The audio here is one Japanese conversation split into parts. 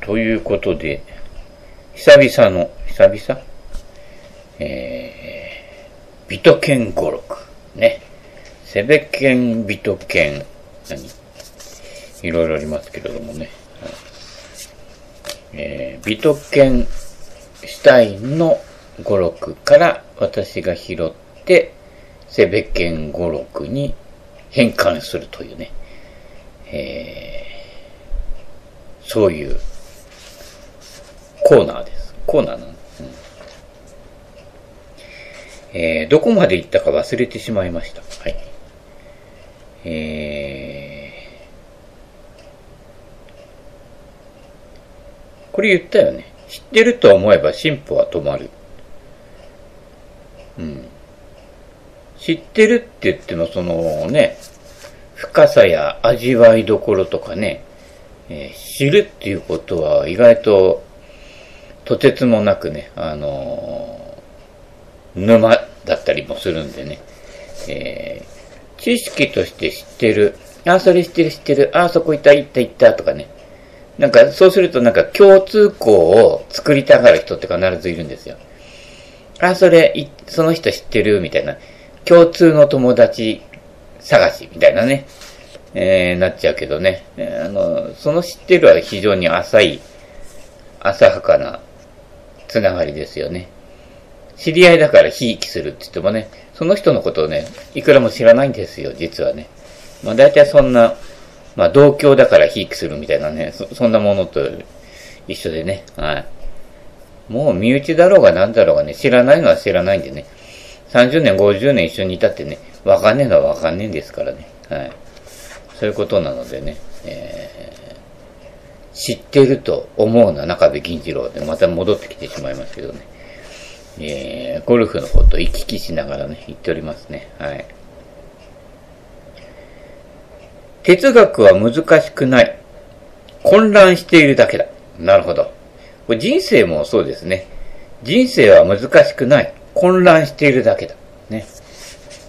ということで、久々の、久々？えー、ビトケン語録。ね。セベケン、ビトケン、何？いろいろありますけれどもね。えー、ビトケンシュタインの語録から私が拾って、セベケン語録に変換するというね。えー、そういうコーナーです。コーナーなの、うんえー、どこまで行ったか忘れてしまいました。はい。えー、これ言ったよね。知ってると思えば進歩は止まる。うん。知ってるって言っても、そのね、深さや味わいどころとかね、えー、知るっていうことは意外ととてつもなくね、あのー、沼だったりもするんでね、えー、知識として知ってる、あ、それ知ってる知ってる、あ、そこ行った行った行ったとかね、なんかそうするとなんか共通項を作りたがる人って必ずいるんですよ。あ、それ、その人知ってるみたいな。共通の友達探しみたいなね、えー、なっちゃうけどね、えー、あの、その知ってるは非常に浅い、浅はかなつながりですよね。知り合いだからひいきするって言ってもね、その人のことをね、いくらも知らないんですよ、実はね。まあ大体そんな、まあ同郷だからひいきするみたいなね、そそんなものと一緒でね、はい。もう身内だろうが何だろうがね、知らないのは知らないんでね、30年、50年一緒にいたってね、わかんねえのはわかんねえんですからね、はい。そういうことなのでね、えー知ってると思うな中部銀次郎でまた戻ってきてしまいますけどね。えー、ゴルフのこと行き来しながらね、言っておりますね。はい。哲学は難しくない。混乱しているだけだ。なるほど。これ人生もそうですね。人生は難しくない。混乱しているだけだ。ね。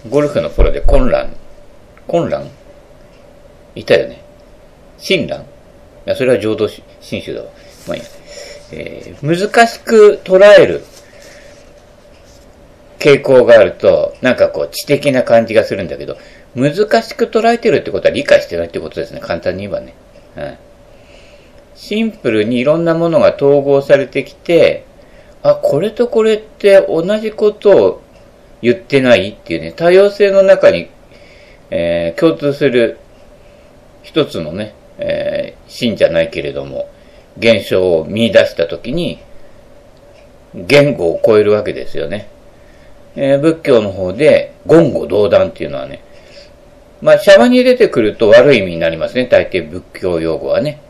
ゴルフのプロで混乱。混乱？いたよね。親鸞？いや、それは浄土真宗だわ。まあいいや。えー、難しく捉える傾向があると、なんかこう知的な感じがするんだけど、難しく捉えてるってことは理解してないってことですね。簡単に言えばね。はい。シンプルにいろんなものが統合されてきて、あ、これとこれって同じことを言ってないっていうね、多様性の中に、えー、共通する一つのね、えー、真じゃないけれども、現象を見出したときに、言語を超えるわけですよね。えー、仏教の方で、言語道断っていうのはね、まあ、シャワに出てくると悪い意味になりますね。大抵仏教用語はね。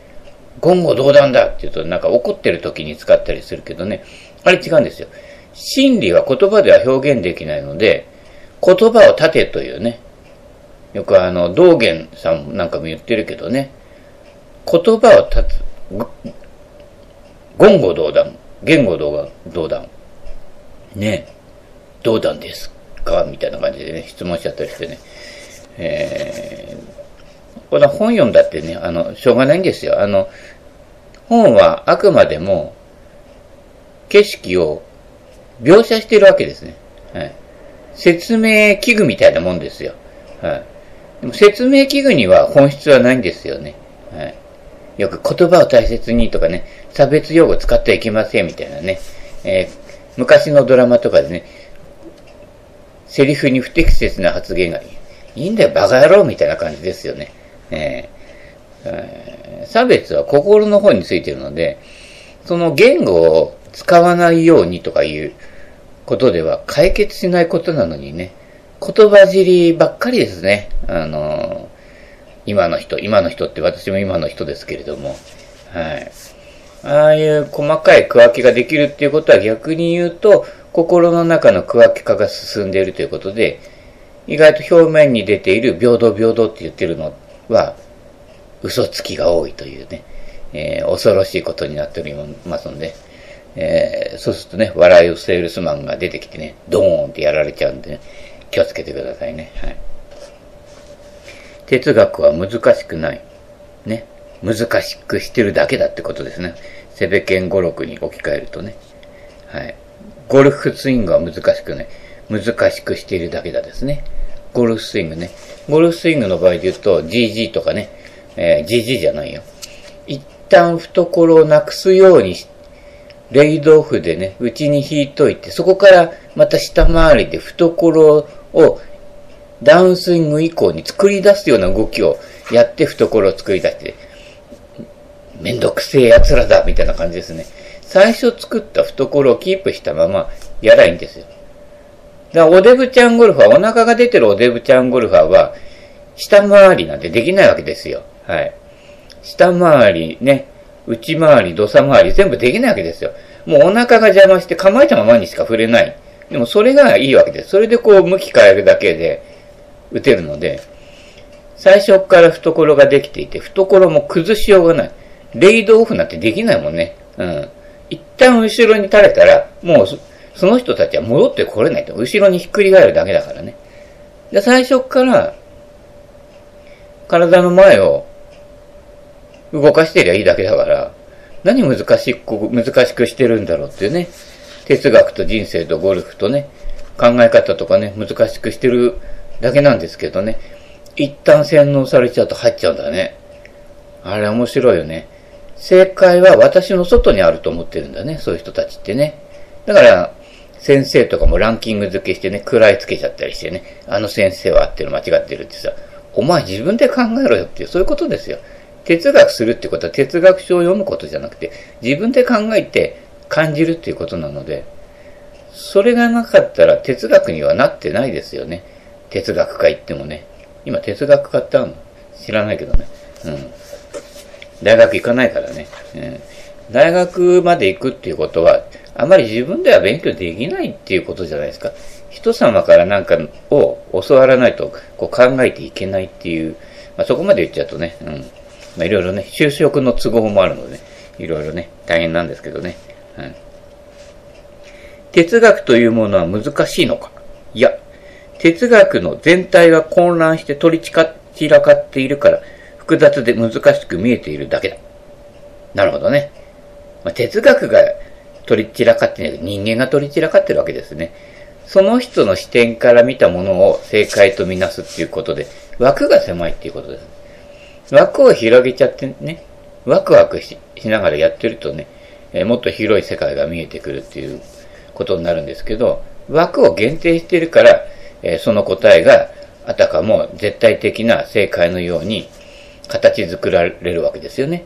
言語道断だって言うと、なんか怒ってる時に使ったりするけどね。あれ違うんですよ。真理は言葉では表現できないので、言葉を立てというね。よくあの、道元さんなんかも言ってるけどね。言葉を立つ。言語道断。言語道道断。ねえ。道断ですかみたいな感じでね、質問しちゃったりしてね。えー、これは本読んだってね、あの、しょうがないんですよ。あの、本はあくまでも景色を描写してるわけですね。はい。説明器具みたいなもんですよ。はい。でも説明器具には本質はないんですよね。はい。よく言葉を大切にとかね、差別用語使ってはいけませんみたいなね、えー、昔のドラマとかでね、セリフに不適切な発言がいいんだよ、バカ野郎みたいな感じですよね。えーえ、差別は心の方についてるので、その言語を使わないようにとかいうことでは解決しないことなのにね、言葉尻ばっかりですね。あの今の人、今の人って私も今の人ですけれども、はい。ああいう細かい区分けができるっていうことは逆に言うと、心の中の区分け化が進んでいるということで、意外と表面に出ている平等平等って言ってるのは、嘘つきが多いというね、えー、恐ろしいことになっておりますので、えー、そうするとね、笑いをセールスマンが出てきてね、ドーンってやられちゃうんで、ね、気をつけてくださいね。はい。哲学は難しくない。ね。難しくしてるだけだってことですね。セベケン語録に置き換えるとね。はい。ゴルフスイングは難しくない。難しくしているだけだですね。ゴルフスイングね。ゴルフスイングの場合で言うと、GG とかね、えー、GG じゃないよ。一旦懐をなくすように、レイドオフでね、内に引いといて、そこからまた下回りで懐をダウンスイング以降に作り出すような動きをやって懐を作り出して、めんどくせえ奴らだみたいな感じですね。最初作った懐をキープしたままやらいいんですよ。だからおデブちゃんゴルファー、お腹が出てるおデブちゃんゴルファーは、下回りなんてできないわけですよ。はい。下回り、ね、内回り、土佐回り、全部できないわけですよ。もうお腹が邪魔して構えたままにしか触れない。でもそれがいいわけです。それでこう向き変えるだけで打てるので、最初から懐ができていて、懐も崩しようがない。レイドオフなんてできないもんね。うん。一旦後ろに垂れたら、もうその人たちは戻ってこれないと。後ろにひっくり返るだけだからね。で、最初から体の前を動かしてりゃいいだけだから、何難しく、難しくしてるんだろうっていうね。哲学と人生とゴルフとね、考え方とかね、難しくしてるだけなんですけどね。一旦洗脳されちゃうと入っちゃうんだね。あれ面白いよね。正解は私の外にあると思ってるんだね、そういう人たちってね。だから、先生とかもランキング付けしてね、食らいつけちゃったりしてね、あの先生は合ってる、間違ってるってさ、お前自分で考えろよっていう、そういうことですよ。哲学するってことは哲学書を読むことじゃなくて、自分で考えて感じるっていうことなので、それがなかったら哲学にはなってないですよね。哲学家行ってもね。今哲学家ってあるの？知らないけどね。うん。大学行かないからね。うん。大学まで行くっていうことは、あまり自分では勉強できないっていうことじゃないですか。人様からなんかを教わらないとこう考えていけないっていう、まあ、そこまで言っちゃうとね、うん。まあ、いろいろね、就職の都合もあるので、ね、いろいろね、大変なんですけどね。うん。哲学というものは難しいのか？いや、哲学の全体が混乱して取り散らかっているから、複雑で難しく見えているだけだ。なるほどね。まあ、哲学が取り散らかってない人間が取り散らかってるわけですね。その人の視点から見たものを正解とみなすっていうことで、枠が狭いっていうことです。枠を広げちゃってね、ワクワクしながらやってるとね、えもっと広い世界が見えてくるっていうことになるんですけど、枠を限定してるから、えその答えがあたかも絶対的な正解のように形作られるわけですよね。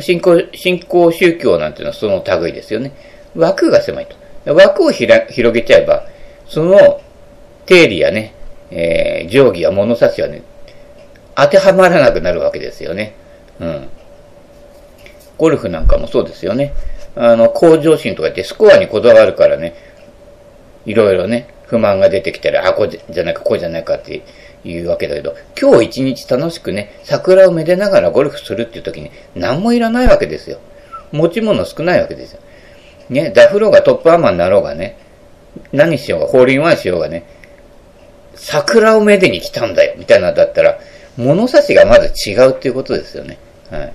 信仰、信仰宗教なんていうのはその類ですよね。枠が狭いと。枠を広げちゃえば、その定理やね、えー、定規や物差しはね、当てはまらなくなるわけですよね。うん。ゴルフなんかもそうですよね。あの、向上心とか言ってスコアにこだわるからね、いろいろね、不満が出てきたら、あ、こうじゃないか、こうじゃないかっていうわけだけど、今日一日楽しくね、桜をめでながらゴルフするっていう時に何もいらないわけですよ。持ち物少ないわけですよ。ね、ダフローがトップアーマーになろうがね、何しようが、ホールインワンしようがね、桜をめでに来たんだよ、みたいなだったら、物差しがまず違うっていうことですよね。はい。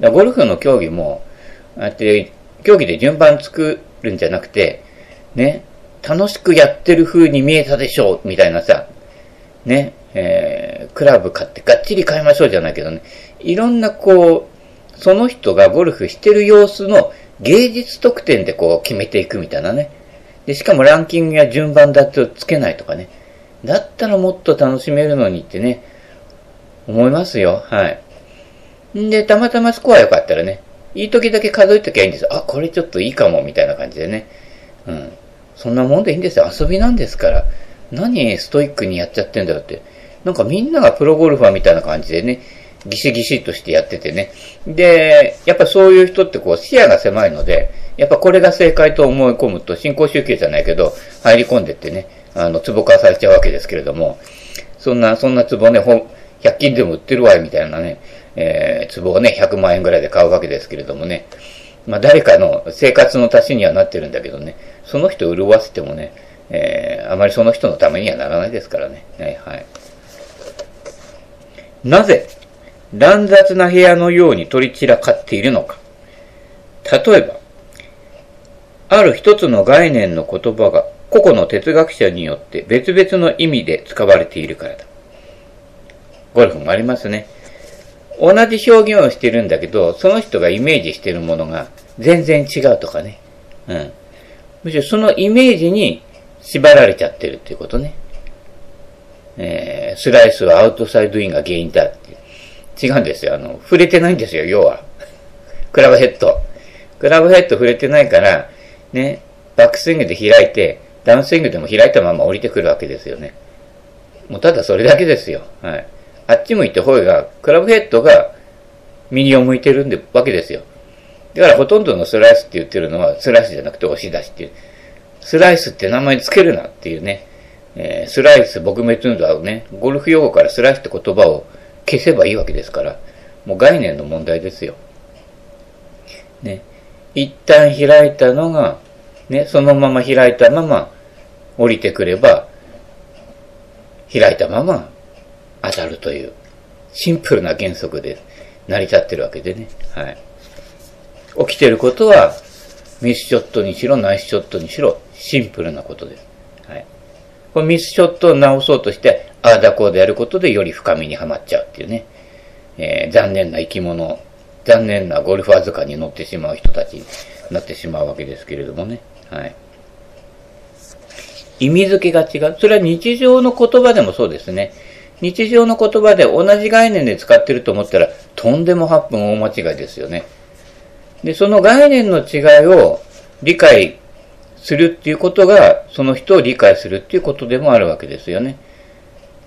だゴルフの競技も、あって競技で順番作るんじゃなくて、ね、楽しくやってる風に見えたでしょう、みたいなさ、ね、えー、クラブ買ってがっちり買いましょうじゃないけどね、いろんなこう、その人がゴルフしてる様子の芸術特典でこう決めていくみたいなね。で、しかもランキングや順番だとつけないとかね。だったらもっと楽しめるのにってね、思いますよ。はい。んで、たまたまスコア良かったらね、いい時だけ数えときゃいいんですよ。あ、これちょっといいかも、みたいな感じでね。うん。そんなもんでいいんですよ。遊びなんですから。何ストイックにやっちゃってんだよって。なんかみんながプロゴルファーみたいな感じでね、ギシギシとしてやっててね。で、やっぱそういう人ってこう視野が狭いので、やっぱこれが正解と思い込むと、新興宗教じゃないけど、入り込んでってね、あの、壺化されちゃうわけですけれども、そんな、そんな壺ね、ほ100均でも売ってるわよみたいなね、えー、壺をね、100万円ぐらいで買うわけですけれどもね、まあ誰かの生活の足しにはなってるんだけどね、その人を潤わせてもね、えー、あまりその人のためにはならないですからね。はい、はい。なぜ、乱雑な部屋のように取り散らかっているのか。例えば、ある一つの概念の言葉が個々の哲学者によって別々の意味で使われているからだ。ゴルフもありますね。同じ表現をしてるんだけど、その人がイメージしてるものが全然違うとかね。うん。むしろそのイメージに縛られちゃってるっていうことね。えー、スライスはアウトサイドインが原因だって。違うんですよ。あの、触れてないんですよ、要は。クラブヘッド。クラブヘッド触れてないから、ね、バックスイングで開いて、ダウンスイングでも開いたまま降りてくるわけですよね。もうただそれだけですよ。はい。あっち向いて方が、クラブヘッドが右を向いてるんでわけですよ。だからほとんどのスライスって言ってるのは、スライスじゃなくて押し出しっていう。スライスって名前つけるなっていうね。えー、スライス撲滅運動はね、ゴルフ用語からスライスって言葉を消せばいいわけですから、もう概念の問題ですよ。ね。一旦開いたのが、ね、そのまま開いたまま降りてくれば、開いたまま当たるという、シンプルな原則で成り立ってるわけでね。はい。起きてることは、ミスショットにしろ、ナイスショットにしろ、シンプルなことです。はい。このミスショットを直そうとして、ああだこうでやることでより深みにはまっちゃうっていうね。えー、残念な生き物、残念なゴルファーかに乗ってしまう人たちになってしまうわけですけれどもね。はい。意味付けが違う。それは日常の言葉でもそうですね。日常の言葉で同じ概念で使ってると思ったら、とんでも8分大間違いですよね。で、その概念の違いを理解するっていうことが、その人を理解するっていうことでもあるわけですよね。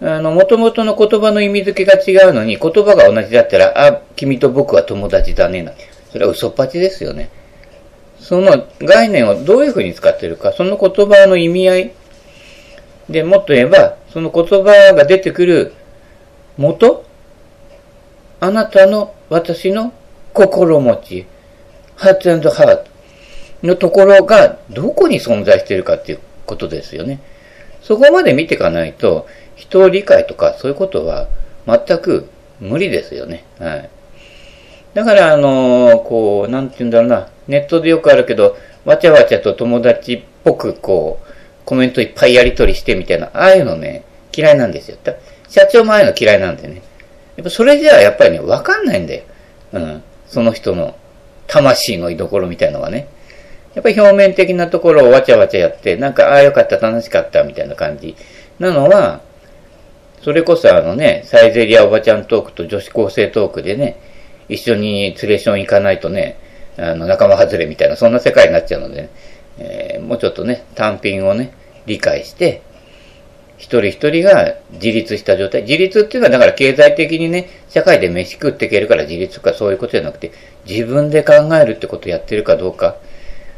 あの、元々の言葉の意味付けが違うのに、言葉が同じだったら、あ、君と僕は友達だね、な。それは嘘っぱちですよね。その概念をどういうふうに使ってるか、その言葉の意味合いでもっと言えば、その言葉が出てくる元あなたの私の心持ち、ハーツハートのところがどこに存在しているかっていうことですよね。そこまで見ていかないと、人を理解とかそういうことは全く無理ですよね。はい。だから、あのー、こう、なんて言うんだろうな、ネットでよくあるけど、わちゃわちゃと友達っぽく、こう、コメントいっぱいやり取りしてみたいな、ああいうのね、嫌いなんですよ。社長もああいうの嫌いなんでね。やっぱそれじゃあやっぱりね、わかんないんだよ。うん。その人の魂の居所みたいのがね。やっぱり表面的なところをわちゃわちゃやって、なんか、ああよかった、楽しかった、みたいな感じ。なのは、それこそあのね、サイゼリアおばちゃんトークと女子高生トークでね、一緒にツレーション行かないとね、あの、仲間外れみたいな、そんな世界になっちゃうので、ね、えー、もうちょっとね、単品をね、理解して、一人一人が自立した状態。自立っていうのはだから経済的にね、社会で飯食っていけるから自立とかそういうことじゃなくて、自分で考えるってことをやってるかどうか。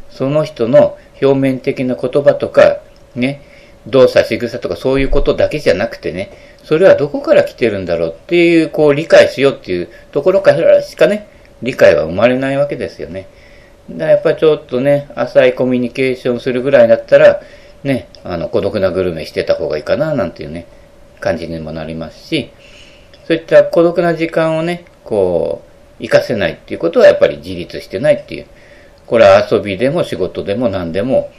その人の表面的な言葉とか、ね、動作、仕草とかそういうことだけじゃなくてね、それはどこから来てるんだろうっていう、こう理解しようっていうところからしかね、理解は生まれないわけですよね。だからやっぱりちょっとね、浅いコミュニケーションするぐらいだったら、ね、あの、孤独なグルメしてた方がいいかな、なんていうね、感じにもなりますし、そういった孤独な時間をね、こう、活かせないっていうことはやっぱり自立してないっていう。これは遊びでも仕事でも何でも、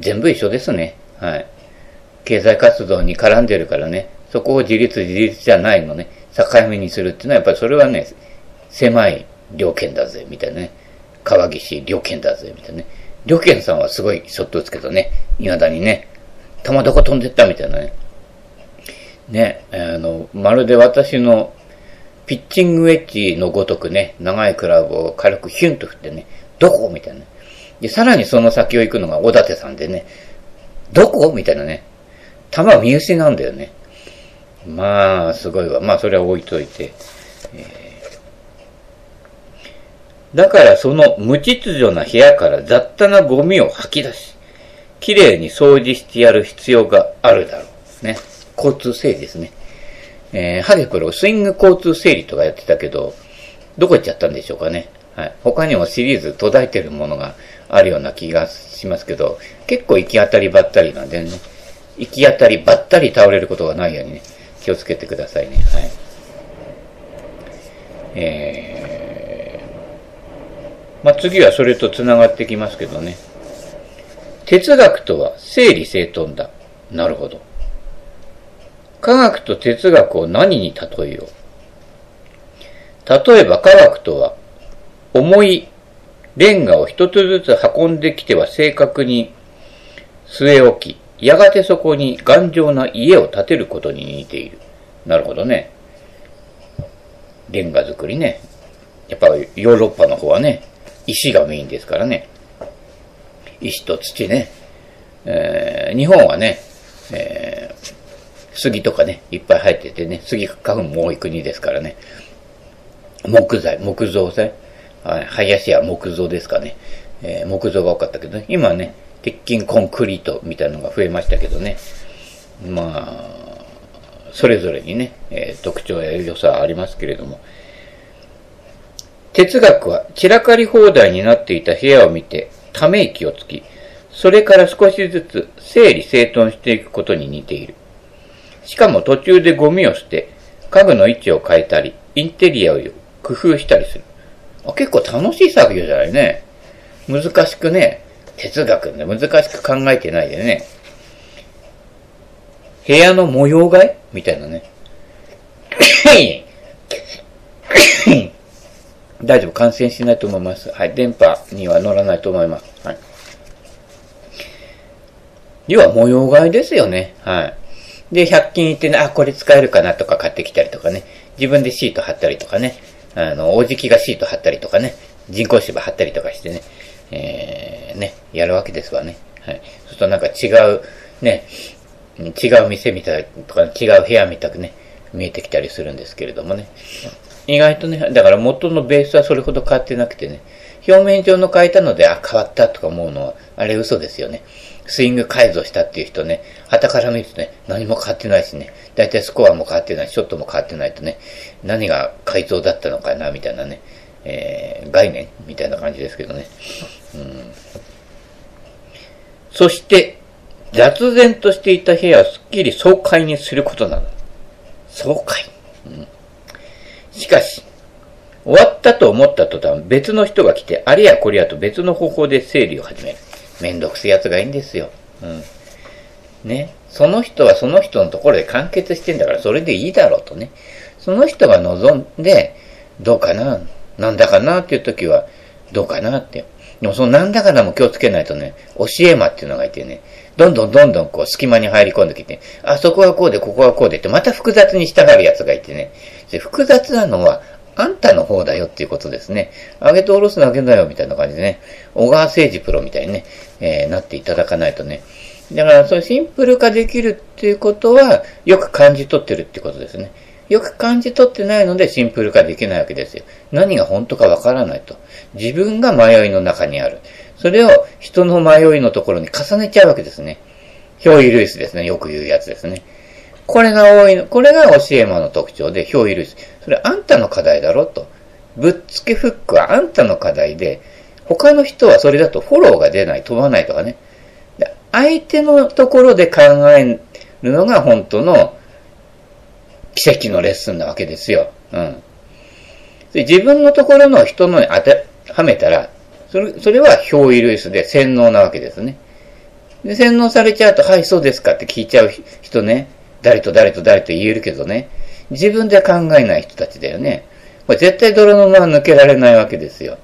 全部一緒ですね。はい。経済活動に絡んでるからね、そこを自立自立じゃないのね、境目にするっていうのはやっぱりそれはね、狭い条件だぜ、みたいなね。川岸両県だぜ、みたいなね。両県さんはすごいショット打つけどね、未だにね、弾どこ飛んでったみたいなね。ね、あの、まるで私のピッチングウェッジのごとくね、長いクラブを軽くヒュンと振ってね、どこみたいな。で、さらにその先を行くのが小立さんでね、どこみたいなね。球見失うんだよね。まあ、すごいわ。まあ、それは置いといて。えーだからその無秩序な部屋から雑多なゴミを吐き出し、きれいに掃除してやる必要があるだろう。ね。交通整理ですね。えー、ハゲプロスイング交通整理とかやってたけど、どこ行っちゃったんでしょうかね。はい。他にもシリーズ途絶えてるものがあるような気がしますけど、結構行き当たりばったりなんでね、行き当たりばったり倒れることがないようにね、気をつけてくださいね。はい。えー、まあ、次はそれと繋がってきますけどね。哲学とは整理整頓だ。なるほど。科学と哲学を何に例えよう。例えば科学とは、重いレンガを一つずつ運んできては正確に据え置き、やがてそこに頑丈な家を建てることに似ている。なるほどね。レンガ作りね。やっぱヨーロッパの方はね、石がメインですからね。石と土ね。えー、日本はね、えー、杉とかね、いっぱい生えててね、杉花粉も多い国ですからね。木材、木造材。はい、林や木造ですかね。えー、木造が多かったけどね。今ね、鉄筋コンクリートみたいなのが増えましたけどね。まあ、それぞれにね、えー、特徴や良さはありますけれども、哲学は散らかり放題になっていた部屋を見て、ため息をつき、それから少しずつ整理整頓していくことに似ている。しかも途中でゴミを捨て、家具の位置を変えたり、インテリアを工夫したりする。あ結構楽しい作業じゃないね。難しくね、哲学で難しく考えてないでね。部屋の模様替え？みたいなね。大丈夫、感染しないと思います。はい、電波には乗らないと思います。はい。要は模様替えですよね。はい。で、100均行ってね、あ、これ使えるかなとか買ってきたりとかね。自分でシート貼ったりとかね。あの、おじきがシート貼ったりとかね。人工芝貼ったりとかしてね。えー、ね、やるわけですわね。はい。そうするとなんか違う、ね、違う店みたいとか、違う部屋みたくね、見えてきたりするんですけれどもね。意外とね、だから元のベースはそれほど変わってなくてね、表面上の変えたので、あ、変わったとか思うのは、あれ嘘ですよね。スイング改造したっていう人ね、旗から見るとね、何も変わってないしね、だいたいスコアも変わってないショットも変わってないとね、何が改造だったのかな、みたいなね、えー、概念みたいな感じですけどね。うん、そして、雑然としていた部屋をすっきり爽快にすることなの。爽快。しかし、終わったと思った途端、別の人が来て、あれやこれやと別の方法で整理を始める。めんどくせえ奴がいいんですよ。うん。ね。その人はその人のところで完結してんだから、それでいいだろうとね。その人が望んで、どうかななんだかなっていう時は、どうかなって。でもそのなんだかなも気をつけないとね、教え魔っていうのがいてね、どんどんどんどんこう隙間に入り込んできて、あそこはこうで、ここはこうでって、また複雑に従うやつがいてね、で複雑なのは、あんたの方だよっていうことですね。上げて下ろすだけだよみたいな感じでね、小川誠二プロみたいにね、えー、なっていただかないとね。だから、そういうシンプル化できるっていうことは、よく感じ取ってるってことですね。よく感じ取ってないのでシンプル化できないわけですよ。何が本当かわからないと。自分が迷いの中にある。それを人の迷いのところに重ねちゃうわけですね。表意類スですね。よく言うやつですね。これが多いの、これが教え魔の特徴で、表意類ス。それあんたの課題だろと。ぶっつけフックはあんたの課題で、他の人はそれだとフォローが出ない、飛ばないとかね。相手のところで考えるのが本当の奇跡のレッスンなわけですよ。うん。で自分のところの人のに当てはめたら、それそれは表意類スで洗脳なわけですね。で、洗脳されちゃうと、はい、そうですかって聞いちゃう人ね、誰と誰と誰と言えるけどね、自分で考えない人たちだよね。これ絶対泥沼は抜けられないわけですよ。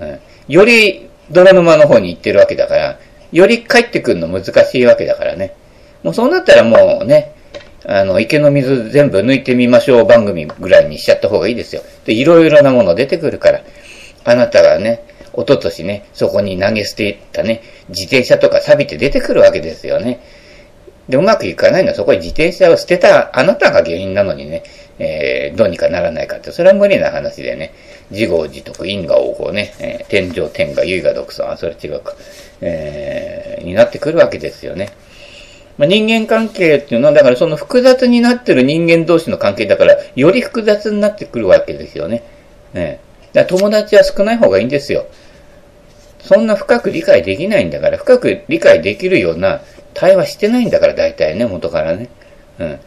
うん、より泥沼の方に行ってるわけだから、より帰ってくるの難しいわけだからね。もうそうなったらもうね、あの、池の水全部抜いてみましょう番組ぐらいにしちゃった方がいいですよ。で、いろいろなもの出てくるから。あなたがね、一昨年ね、そこに投げ捨ていったね、自転車とか錆びて出てくるわけですよね。で、うまくいかないのはそこに自転車を捨てたあなたが原因なのにね、えー、どうにかならないかって、それは無理な話でね、自業自得、因果応報ね、えー、天上天下、唯我独尊、あ、それ違うか、えー、になってくるわけですよね。まあ、人間関係っていうのは、だからその複雑になってる人間同士の関係だから、より複雑になってくるわけですよね。ねだから友達は少ない方がいいんですよ。そんな深く理解できないんだから、深く理解できるような対話してないんだから、大体ね、元からね。うん。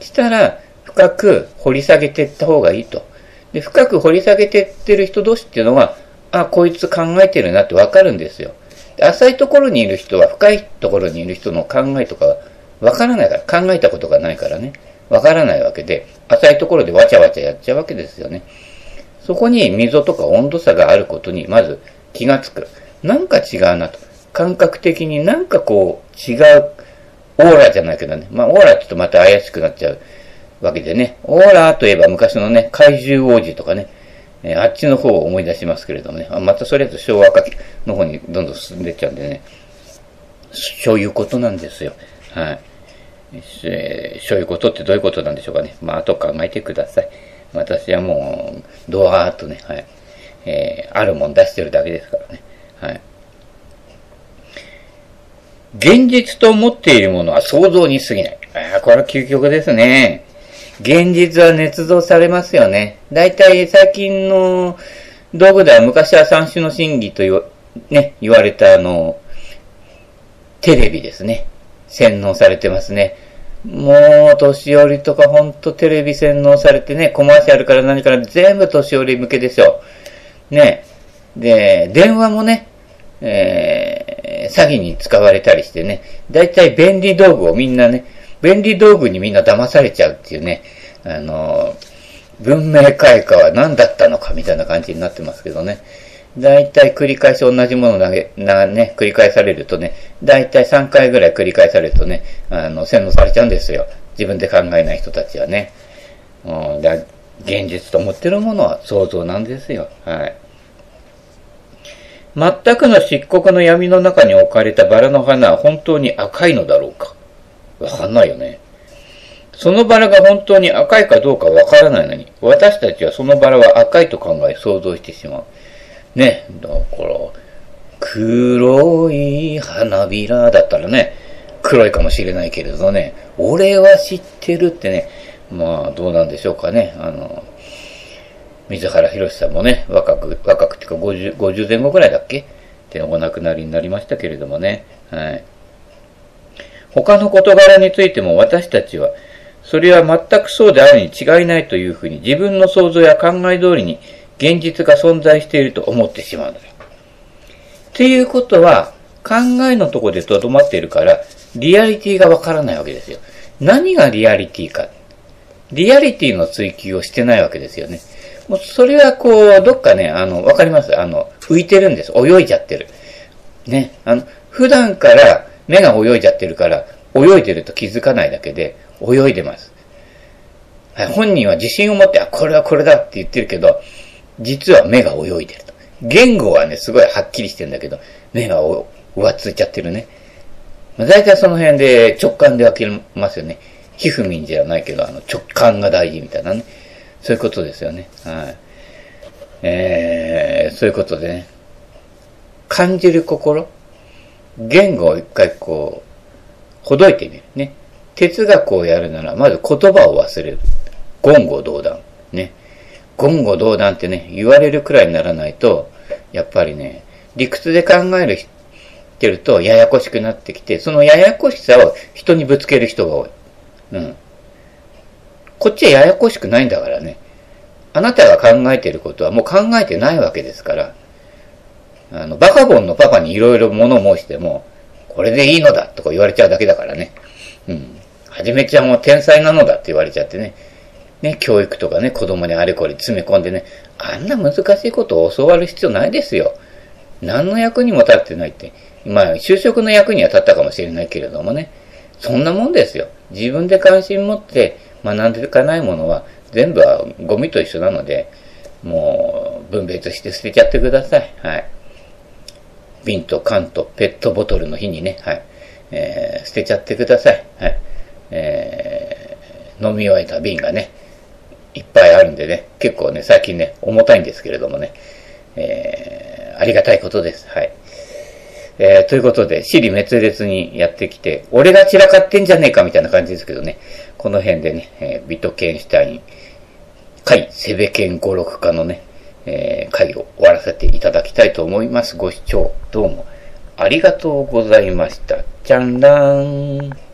したら、深く掘り下げていった方がいいと。で、深く掘り下げていってる人同士っていうのは、あ、こいつ考えてるなってわかるんですよ。浅いところにいる人は深いところにいる人の考えとかわからないから、考えたことがないからね、わからないわけで、浅いところでわちゃわちゃやっちゃうわけですよね。そこに溝とか温度差があることにまず気がつく。なんか違うなと。感覚的になんかこう違うオーラじゃないけどね。まあオーラって言うとまた怪しくなっちゃうわけでね。オーラといえば昔のね、怪獣王子とかね、えー、あっちの方を思い出しますけれどもね。またそれと昭和化の方にどんどん進んでっちゃうんでね。そういうことなんですよ。はい。えー、そういうことってどういうことなんでしょうかね。まあ、あと考えてください。私はもう、ドワーッとね、はい。えー、あるもん出してるだけですからね。はい。現実と思っているものは想像に過ぎない。ああ、これは究極ですね。現実は捏造されますよね。だいたい最近の道具では昔は三種の神器と言わ,、ね、言われたあの、テレビですね。洗脳されてますね。もう、年寄りとかほんとテレビ洗脳されてね、コマーシャルから何から全部年寄り向けでしょ。ね。で、電話もね、えー、詐欺に使われたりしてね、だいたい便利道具をみんなね、便利道具にみんな騙されちゃうっていうね、あの、文明開化は何だったのかみたいな感じになってますけどね。だいたい繰り返し同じもの投げ、な、ね、繰り返されるとね、だいたい3回ぐらい繰り返されるとね、あの、洗脳されちゃうんですよ。自分で考えない人たちはね。うん、だ現実と思ってるものは想像なんですよ。はい。全くの漆黒の闇の中に置かれたバラの花は本当に赤いのだろうかわかんないよね。そのバラが本当に赤いかどうかわからないのに、私たちはそのバラは赤いと考え想像してしまう。ね、だから、黒い花びらだったらね、黒いかもしれないけれどね、俺は知ってるってね、まあどうなんでしょうかね。あの、水原博さんもね、若く、若くっていうか50、50前後ぐらいだっけ？ってお亡くなりになりましたけれどもね。はい。他の事柄についても私たちは、それは全くそうであるに違いないというふうに自分の想像や考え通りに現実が存在していると思ってしまうのよ。っていうことは、考えのとこでとどまっているから、リアリティがわからないわけですよ。何がリアリティか。リアリティの追求をしてないわけですよね。もうそれはこう、どっかね、あの、わかります？あの、浮いてるんです。泳いじゃってる。ね。あの、普段から目が泳いじゃってるから、泳いでると気づかないだけで、泳いでます。はい、本人は自信を持って、あ、これはこれだって言ってるけど、実は目が泳いでると。言語はね、すごいはっきりしてるんだけど、目が浮ついちゃってるね。まあ、大体その辺で直感で分けますよね。皮膚民じゃないけど、あの直感が大事みたいなね。そういうことですよね。はい。えー、そういうことでね。感じる心言語を一回こう、ほどいてみる。ね。哲学をやるなら、まず言葉を忘れる。言語道断。ね。言語道断ってね、言われるくらいにならないと、やっぱりね、理屈で考えるてるとややこしくなってきて、そのややこしさを人にぶつける人が多い。うん。こっちはややこしくないんだからね。あなたが考えてることはもう考えてないわけですから。あの、バカボンのパパにいろいろ物申しても、これでいいのだとか言われちゃうだけだからね。うん。はじめちゃんも天才なのだって言われちゃってね。ね、教育とかね、子供にあれこれ詰め込んでね、あんな難しいことを教わる必要ないですよ。何の役にも立ってないって。まあ、就職の役には立ったかもしれないけれどもね。そんなもんですよ。自分で関心持って学んでいかないものは、全部はゴミと一緒なので、もう、分別して捨てちゃってください。はい。瓶と缶とペットボトルの日にね、はい。えー、捨てちゃってください。はい。えー、飲み終えた瓶がね、いっぱいあるんでね、結構ね、最近ね、重たいんですけれどもね、えー、ありがたいことです。はい。えー、ということで、死に滅裂にやってきて、俺が散らかってんじゃねえかみたいな感じですけどね、この辺でね、えー、ビトケンシュタイン、回、セベケン語録化のね、えー、会を終わらせていただきたいと思います。ご視聴どうもありがとうございました。じゃんらーん。